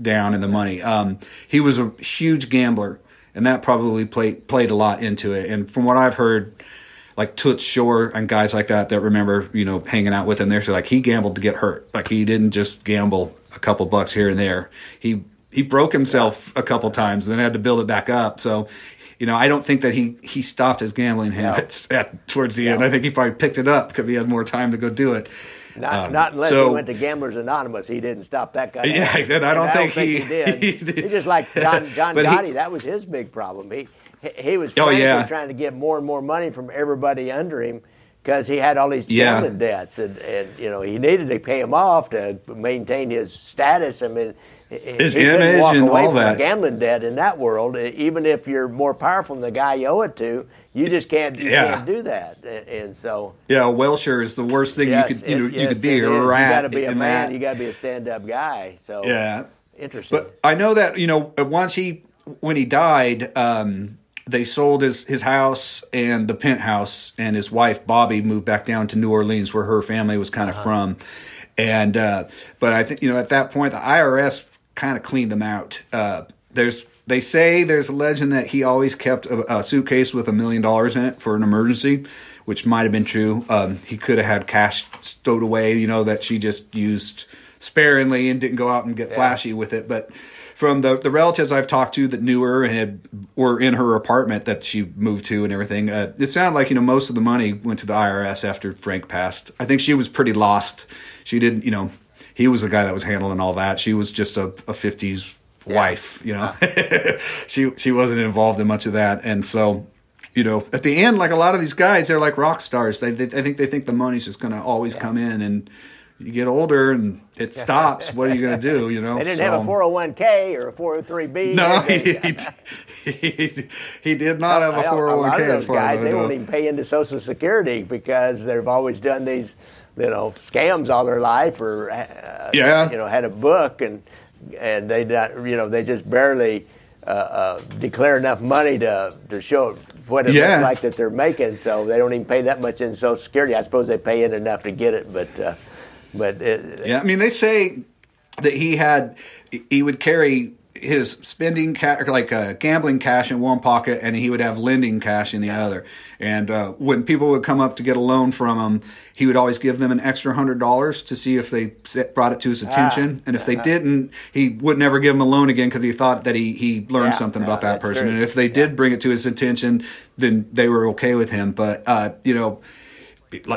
down in the money. Um, he was a huge gambler, and that probably played played a lot into it. And from what I've heard, like Toots Shor and guys like that that remember you know hanging out with him, they're like he gambled to get hurt. Like he didn't just gamble a couple bucks here and there. He he broke himself a couple times, and then had to build it back up. So. You know, I don't think that he, he stopped his gambling habits at, towards the end. I think he probably picked it up because he had more time to go do it. Not, Um, not unless so- he went to Gamblers Anonymous. He didn't stop that guy. Yeah, I said, I don't think he- he did. he He, just like John, John But he- Gotti. that was his big problem. He he, he was Oh, yeah. trying to get more and more money from everybody under him because he had all these Yeah. gambling debts, and, and you know he needed to pay them off to maintain his status. I mean, His he image walk and away all from that. gambling debt in that world. Even if you're more powerful than the guy you owe it to, you just can't you Yeah. can't do that. And, so. Yeah, Welsher is the worst thing Yes, you could you, know, it- you could be a is. rat You got to be a man. that. You got to be a stand-up guy. So yeah, interesting. but I know that you know once he when he died, um, they sold his his house and the penthouse, and his wife Bobby moved back down to New Orleans, where her family was kind of Uh-huh. from. And uh, but I think you know at that point the IRS kind of cleaned him out. Uh, there's they say there's a legend that he always kept a, a suitcase with a million dollars in it for an emergency, which might have been true. Um, he could have had cash stowed away, you know, that she just used sparingly and didn't go out and get flashy with it. But from the, the relatives I've talked to that knew her and had, were in her apartment that she moved to and everything, uh, it sounded like you know most of the money went to the IRS after Frank passed. I think she was pretty lost. She didn't, you know, he was the guy that was handling all that. She was just a, a 50s wife, you know. she she wasn't involved in much of that, and so you know, at the end, like a lot of these guys, they're like rock stars. They, they I think they think the money's just going to always come in, and you get older and it stops. what are you going to do? You know, They didn't So- have a 401k or a 403b. No, he, he, he, did not have a 401k A lot of oh those guys, they won't even pay into Social Security because they've always done these, you know, scams all their life, or uh, Yeah. you know, had a book and and they not, you know, they just barely uh, uh, declare enough money to to show what it Yeah. looks like that they're making. So they don't even pay that much in Social Security. I suppose they pay in enough to get it, but uh, but it, Yeah, I mean, they say that he had he would carry his spending cash, like uh, gambling cash in one pocket, and he would have lending cash in the other. And uh, when people would come up to get a loan from him, he would always give them an extra hundred dollars to see if they brought it to Ah, his attention. and if they didn't, he would never give them a loan again because he thought that he he learned Yeah, something yeah, about that person. true. And if they did bring it to his attention, then they were okay with him. But uh, you know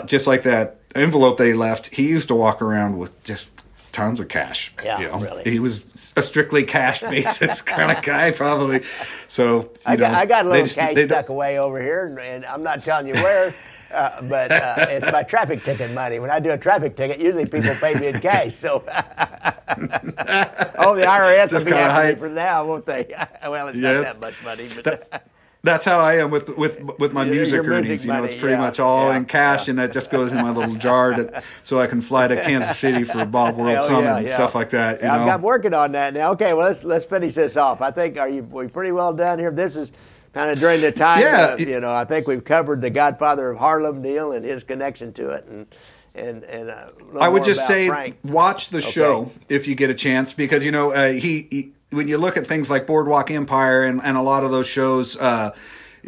just like that envelope that he left, he used to walk around with just tons of cash. Yeah, you know? really. He was a strictly cash basis kind of guy, probably. So you I got, I got a little just- cash stuck away over here, and, and I'm not telling you where, uh, but uh, it's my traffic ticket money. When I do a traffic ticket, usually people pay me in cash. So, oh, the IRS Just will be kinda after me hype. for now, won't they? well, it's Yeah. not that much money, but That's how I am with with with my music music earnings. You know, it's pretty yeah, much all yeah, in cash, yeah. and that just goes in my little jar, to, so I can fly to Kansas City for Bob World Hell Summit and stuff like that. You know, I'm, I'm working on that now. Okay, well let's let's finish this off. I think are you we pretty well done here. This is kind of during the time. Yeah, of, you know, I think we've covered the Godfather of Harlem deal and his connection to it, and and and uh, I would just say Frank. watch the show if you get a chance because you know uh, he, he when you look at things like Boardwalk Empire and, and a lot of those shows. Uh,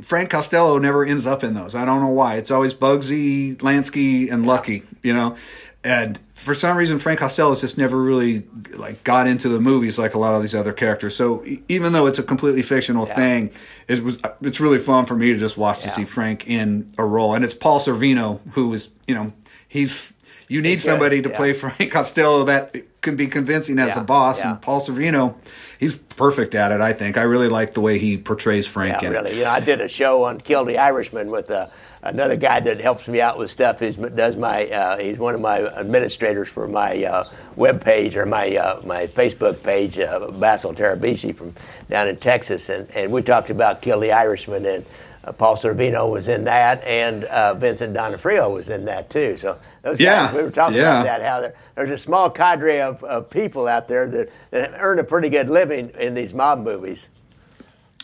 Frank Costello never ends up in those. I don't know why. It's always Bugsy, Lansky, and Lucky, you know. And for some reason, Frank Costello's just never really like got into the movies like a lot of these other characters. So even though it's a completely fictional thing, it was it's really fun for me to just watch to see Frank in a role. And it's Paul Sorvino who is, you know, he's you need somebody to yeah. play Frank Costello that can be convincing as Yeah, a boss. yeah. And Paul Sorvino, he's perfect at it. I think I really like the way he portrays Frank Yeah, really. it. You know, I did a show on Kill the Irishman with uh, another guy that helps me out with stuff. He's does my uh, he's one of my administrators for my uh, web page or my uh, my Facebook page, uh, Basil Terabisi from down in Texas, and, and we talked about Kill the Irishman and. Uh, Paul Sorvino was in that, and uh, Vincent D'Onofrio was in that too. So those Yeah, guys, we were talking yeah. about that. How there, there's a small cadre of, of people out there that, that earn a pretty good living in these mob movies.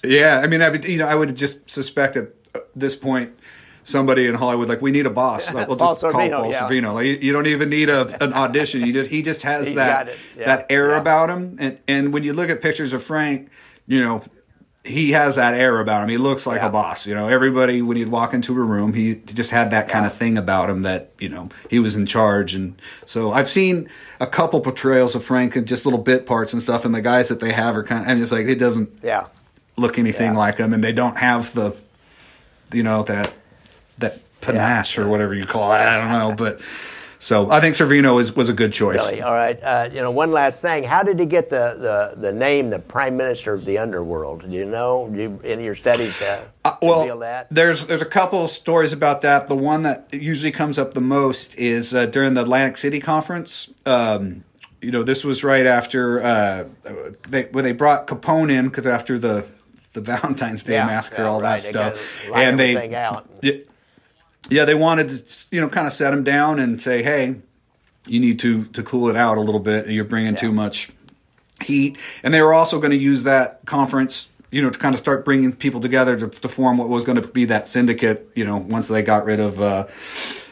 Yeah, I mean, I would, you know, I would just suspect at this point somebody in Hollywood like we need a boss. Like, we'll just call Paul yeah. Sorvino. Like, you, you don't even need a, an audition. You just he just has He's that. Yeah, that air about him. And and when you look at pictures of Frank, you know. He has that air about him. He looks like Yeah. a boss. You know, everybody when he'd walk into a room, he just had that kind of thing about him that you know he was in charge. And so I've seen a couple portrayals of Frank and just little bit parts and stuff. And the guys that they have are kind. Of, and it's like it doesn't Yeah. look anything Yeah. like him, and they don't have the, you know, that that panache or whatever you call it. I don't know, but so I think Sorvino is was a good choice. Really? All right. Uh, you know, one last thing. How did he get the, the, the name, the Prime Minister of the Underworld? Do you know? Do you, in your studies, uh, Uh, well, that? there's there's a couple of stories about that. The one that usually comes up the most is uh, during the Atlantic City conference. Um, you know, this was right after uh, they when they brought Capone in because after the the Valentine's Day Yeah, massacre, yeah, all right. that stuff, and they. Yeah, yeah, they wanted to you know kind of set him down and say, hey, you need to to cool it out a little bit. You're bringing too much heat, and they were also going to use that conference, you know, to kind of start bringing people together to, to form what was going to be that syndicate. You know, once they got rid of. Uh,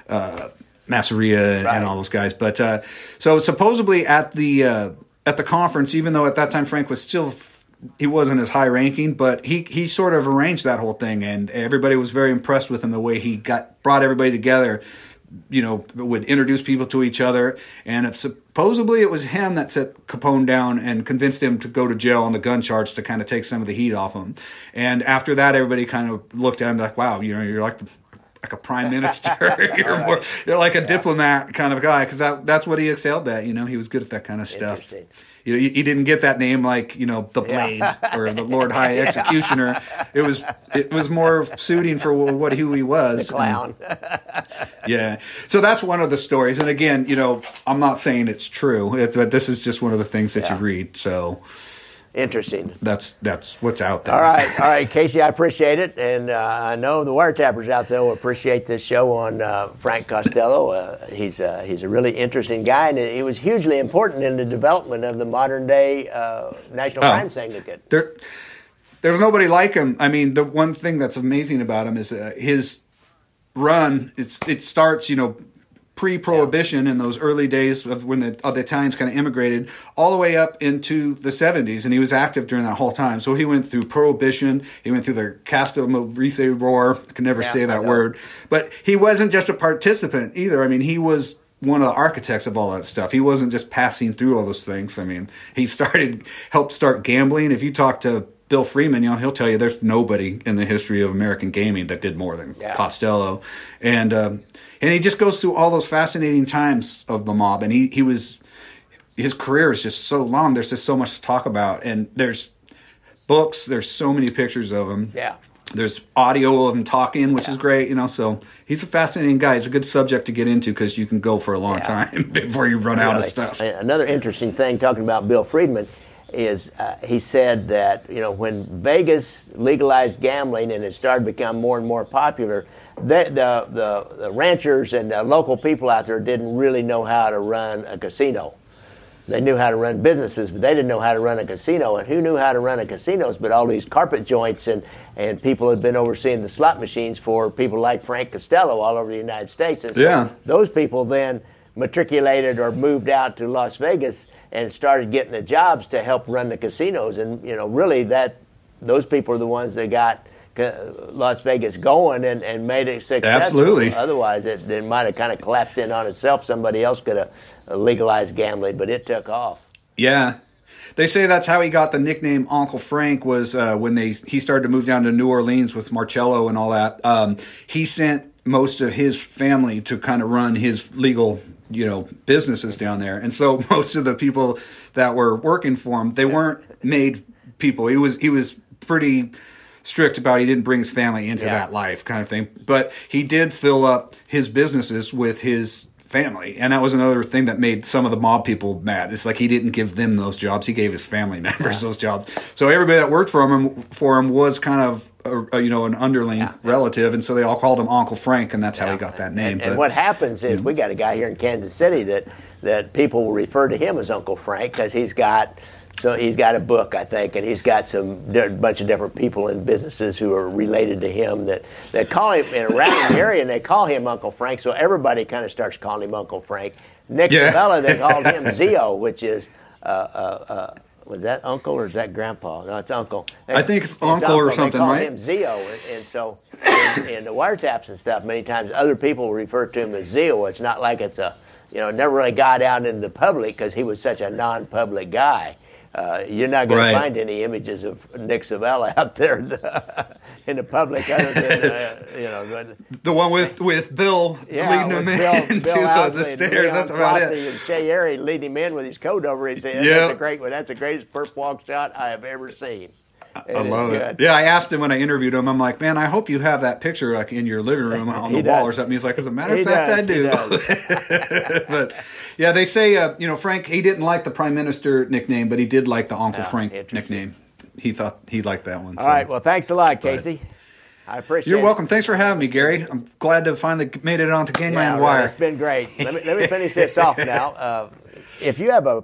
uh, Masseria and, and all those guys, but uh, so supposedly at the uh, at the conference, even though at that time Frank was still he wasn't as high ranking, but he he sort of arranged that whole thing, and everybody was very impressed with him the way he got brought everybody together. You know, would introduce people to each other, and if supposedly it was him that set Capone down and convinced him to go to jail on the gun charge to kind of take some of the heat off him. And after that, everybody kind of looked at him like, "Wow, you know, you're like like a prime minister. you're more, you're like a diplomat kind of guy because that, that's what he excelled at. You know, he was good at that kind of stuff. You know, he, didn't get that name like you know the Blade or the Lord High Executioner. It was it was more suiting for what who he was. Clown. Yeah. So that's one of the stories. And again, you know, I'm not saying it's true, it's, but this is just one of the things that Yeah. you read. So Interesting. that's that's what's out there. All right, all right, Casey, I appreciate it, and uh, I know the wiretappers out there will appreciate this show on uh, Frank Costello. Uh, he's uh, he's a really interesting guy, and he was hugely important in the development of the modern day uh, National Oh. Crime Syndicate. there there's nobody like him. I mean, the one thing that's amazing about him is uh, his run. It's it starts, you know, pre-prohibition in those early days of when the, uh, the Italians kind of immigrated, all the way up into the 70s, and he was active during that whole time. So he went through prohibition. He went through the Castro Malvise War. I can never Yeah, say that word, but he wasn't just a participant either. I mean, he was one of the architects of all that stuff. He wasn't just passing through all those things. I mean, he started helped start gambling. If you talk to Bill Friedman, you know, he'll tell you there's nobody in the history of American gaming that did more than Yeah. Costello, and um, and he just goes through all those fascinating times of the mob, and he he was his career is just so long. There's just so much to talk about, and there's books. There's so many pictures of him. Yeah. There's audio of him talking, which is great, you know. So he's a fascinating guy. He's a good subject to get into because you can go for a long Yeah. time before you run out of stuff. Another interesting thing talking about Bill Friedman is uh, he said that you know when Vegas legalized gambling and it started to become more and more popular, the the, the, the ranchers and the local people out there didn't really know how to run a casino. They knew how to run businesses, but they didn't know how to run a casino. And who knew how to run a casino? But all these carpet joints and, and people had been overseeing the slot machines for people like Frank Costello all over the United States. And so Yeah. those people then matriculated or moved out to Las Vegas and started getting the jobs to help run the casinos. And you know, really, that those people are the ones that got uh, Las Vegas going and, and made it successful. Absolutely. Otherwise, it, it might have kind of collapsed in on itself. Somebody else could have uh, legalized gambling, but it took off. Yeah. They say that's how he got the nickname Uncle Frank was uh, when they he started to move down to New Orleans with Marcello and all that. Um, he sent most of his family to kind of run his legal, you know, businesses down there, and so most of the people that were working for him, they weren't made people. He was he was pretty strict about he didn't bring his family into Yeah. that life kind of thing. But he did fill up his businesses with his family. And that was another thing that made some of the mob people mad. It's like he didn't give them those jobs. He gave his family members those jobs. So everybody that worked for him um, for him was kind of a, a, you know an underling relative and so they all called him Uncle Frank and that's how he got that name. And, and But- what happens is mhm. we got a guy here in Kansas City that that people will refer to him as Uncle Frank because he's got so he's got a book I think, and he's got some di- bunch of different people in businesses who are related to him that that call him in around the area and they call him Uncle Frank. So everybody kind of starts calling him Uncle Frank. Nick Yeah. Civella they called him Zio, which is. Uh, uh, uh, was that uncle or is that grandpa? No, it's uncle. I think it's uncle or something, call right? him Zio, and, and so in, in the wiretaps and stuff, many times other people refer to him as Zio. It's not like it's a, you know, never really got out into the public because he was such a non-public guy. Uh, you're not going Right. to find any images of Nick Civella out there in the, in the public other than, uh, you know, but- the one with with Bill yeah, leading him with Bill, into Bill the, Ouseley the stairs. Leon That's about it. And Airy leading him in with his coat over. He said, Yeah. "That's a great one. That's the greatest perp walk shot I have ever seen." I love it. Yeah, I asked him when I interviewed him. I'm like, man, I hope you have that picture like in your living room on He the wall does. or something. He's like, as a matter of fact, does, I do. but yeah, they say, uh, you know, Frank, he didn't like the prime minister nickname, but he did like the Uncle Ah, Frank nickname. He thought he liked that one. All right. Well, thanks a lot, Casey. I appreciate. It. You're it. welcome. Thanks for having me, Gary. I'm glad to finally made it onto Gangland Yeah, Wire. It's been great. Let me, let me finish this off now. Uh, if you have a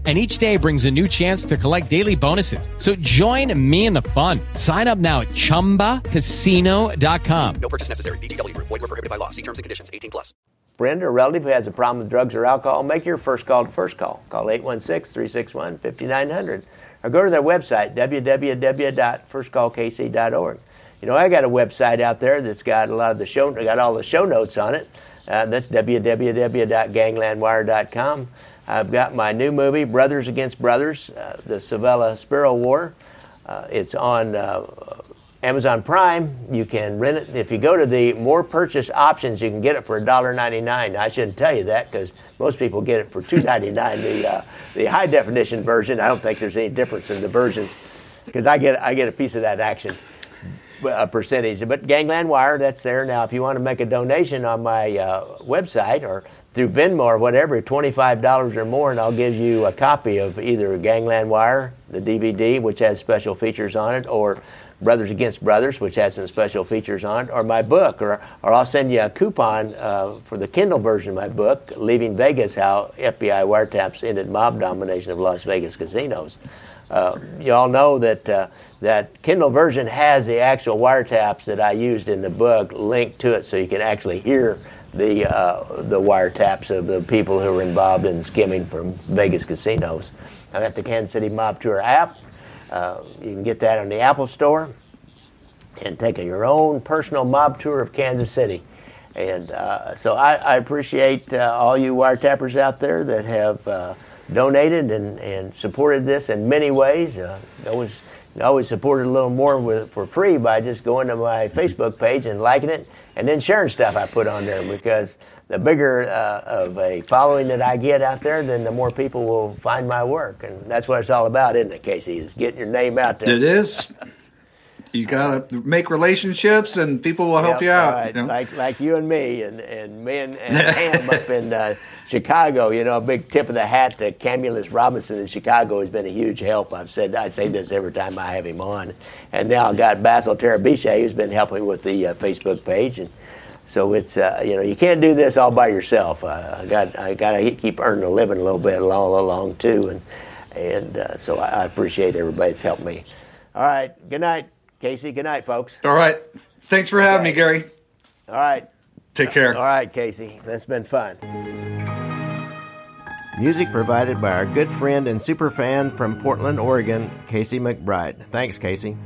and each day brings a new chance to collect daily bonuses. So join me in the fun. Sign up now at ChumbaCasino.com. No purchase necessary. VGW Group. Void were prohibited by law. See terms and conditions. 18 plus. friend or relative who has a problem with drugs or alcohol, make your first call to First Call. Call 816-361-5900 or go to their website, www.firstcallkc.org. You know, I got a website out there that's got a lot of the show, got all the show notes on it. Uh, that's www.ganglandwire.com. I've got my new movie, Brothers Against Brothers, uh, the Civella Spero War. Uh, it's on uh, Amazon Prime. You can rent it. If you go to the more purchase options, you can get it for $1.99. I shouldn't tell you that because most people get it for $2.99. the, uh, the high definition version, I don't think there's any difference in the versions because I get, I get a piece of that action a percentage. But Gangland Wire, that's there. Now, if you want to make a donation on my uh, website or through Venmo or whatever, $25 or more, and I'll give you a copy of either Gangland Wire, the DVD, which has special features on it, or Brothers Against Brothers, which has some special features on it, or my book, or, or I'll send you a coupon uh, for the Kindle version of my book, Leaving Vegas How FBI Wiretaps Ended Mob Domination of Las Vegas Casinos. Uh, you all know that uh, that Kindle version has the actual wiretaps that I used in the book linked to it, so you can actually hear the uh, the wiretaps of the people who were involved in skimming from Vegas casinos. I got the Kansas City Mob Tour app. Uh, you can get that on the Apple Store and take a, your own personal mob tour of Kansas City. And uh, so I, I appreciate uh, all you wiretappers out there that have uh, donated and, and supported this in many ways. Uh, always, always supported a little more with, for free by just going to my Facebook page and liking it and then sharing stuff I put on there because the bigger uh, of a following that I get out there, then the more people will find my work. And that's what it's all about, isn't it, Casey? Is getting your name out there. It is. You gotta make relationships, and people will help Yep, you out. right. you know? Like like you and me, and and me and, and up in uh, Chicago. You know, a big tip of the hat to Camulus Robinson in Chicago has been a huge help. I've said I say this every time I have him on, and now I've got Basil Terabiche who's been helping with the uh, Facebook page, and so it's uh, you know you can't do this all by yourself. Uh, I got I got to keep earning a living a little bit all along too, and and uh, so I, I appreciate everybody that's helped me. All right, good night, Casey. Good night, folks. All right. Thanks for having me, Gary. All right. Take care. All right, Casey. That's been fun. Music provided by our good friend and super fan from Portland, Oregon, Casey McBride. Thanks, Casey.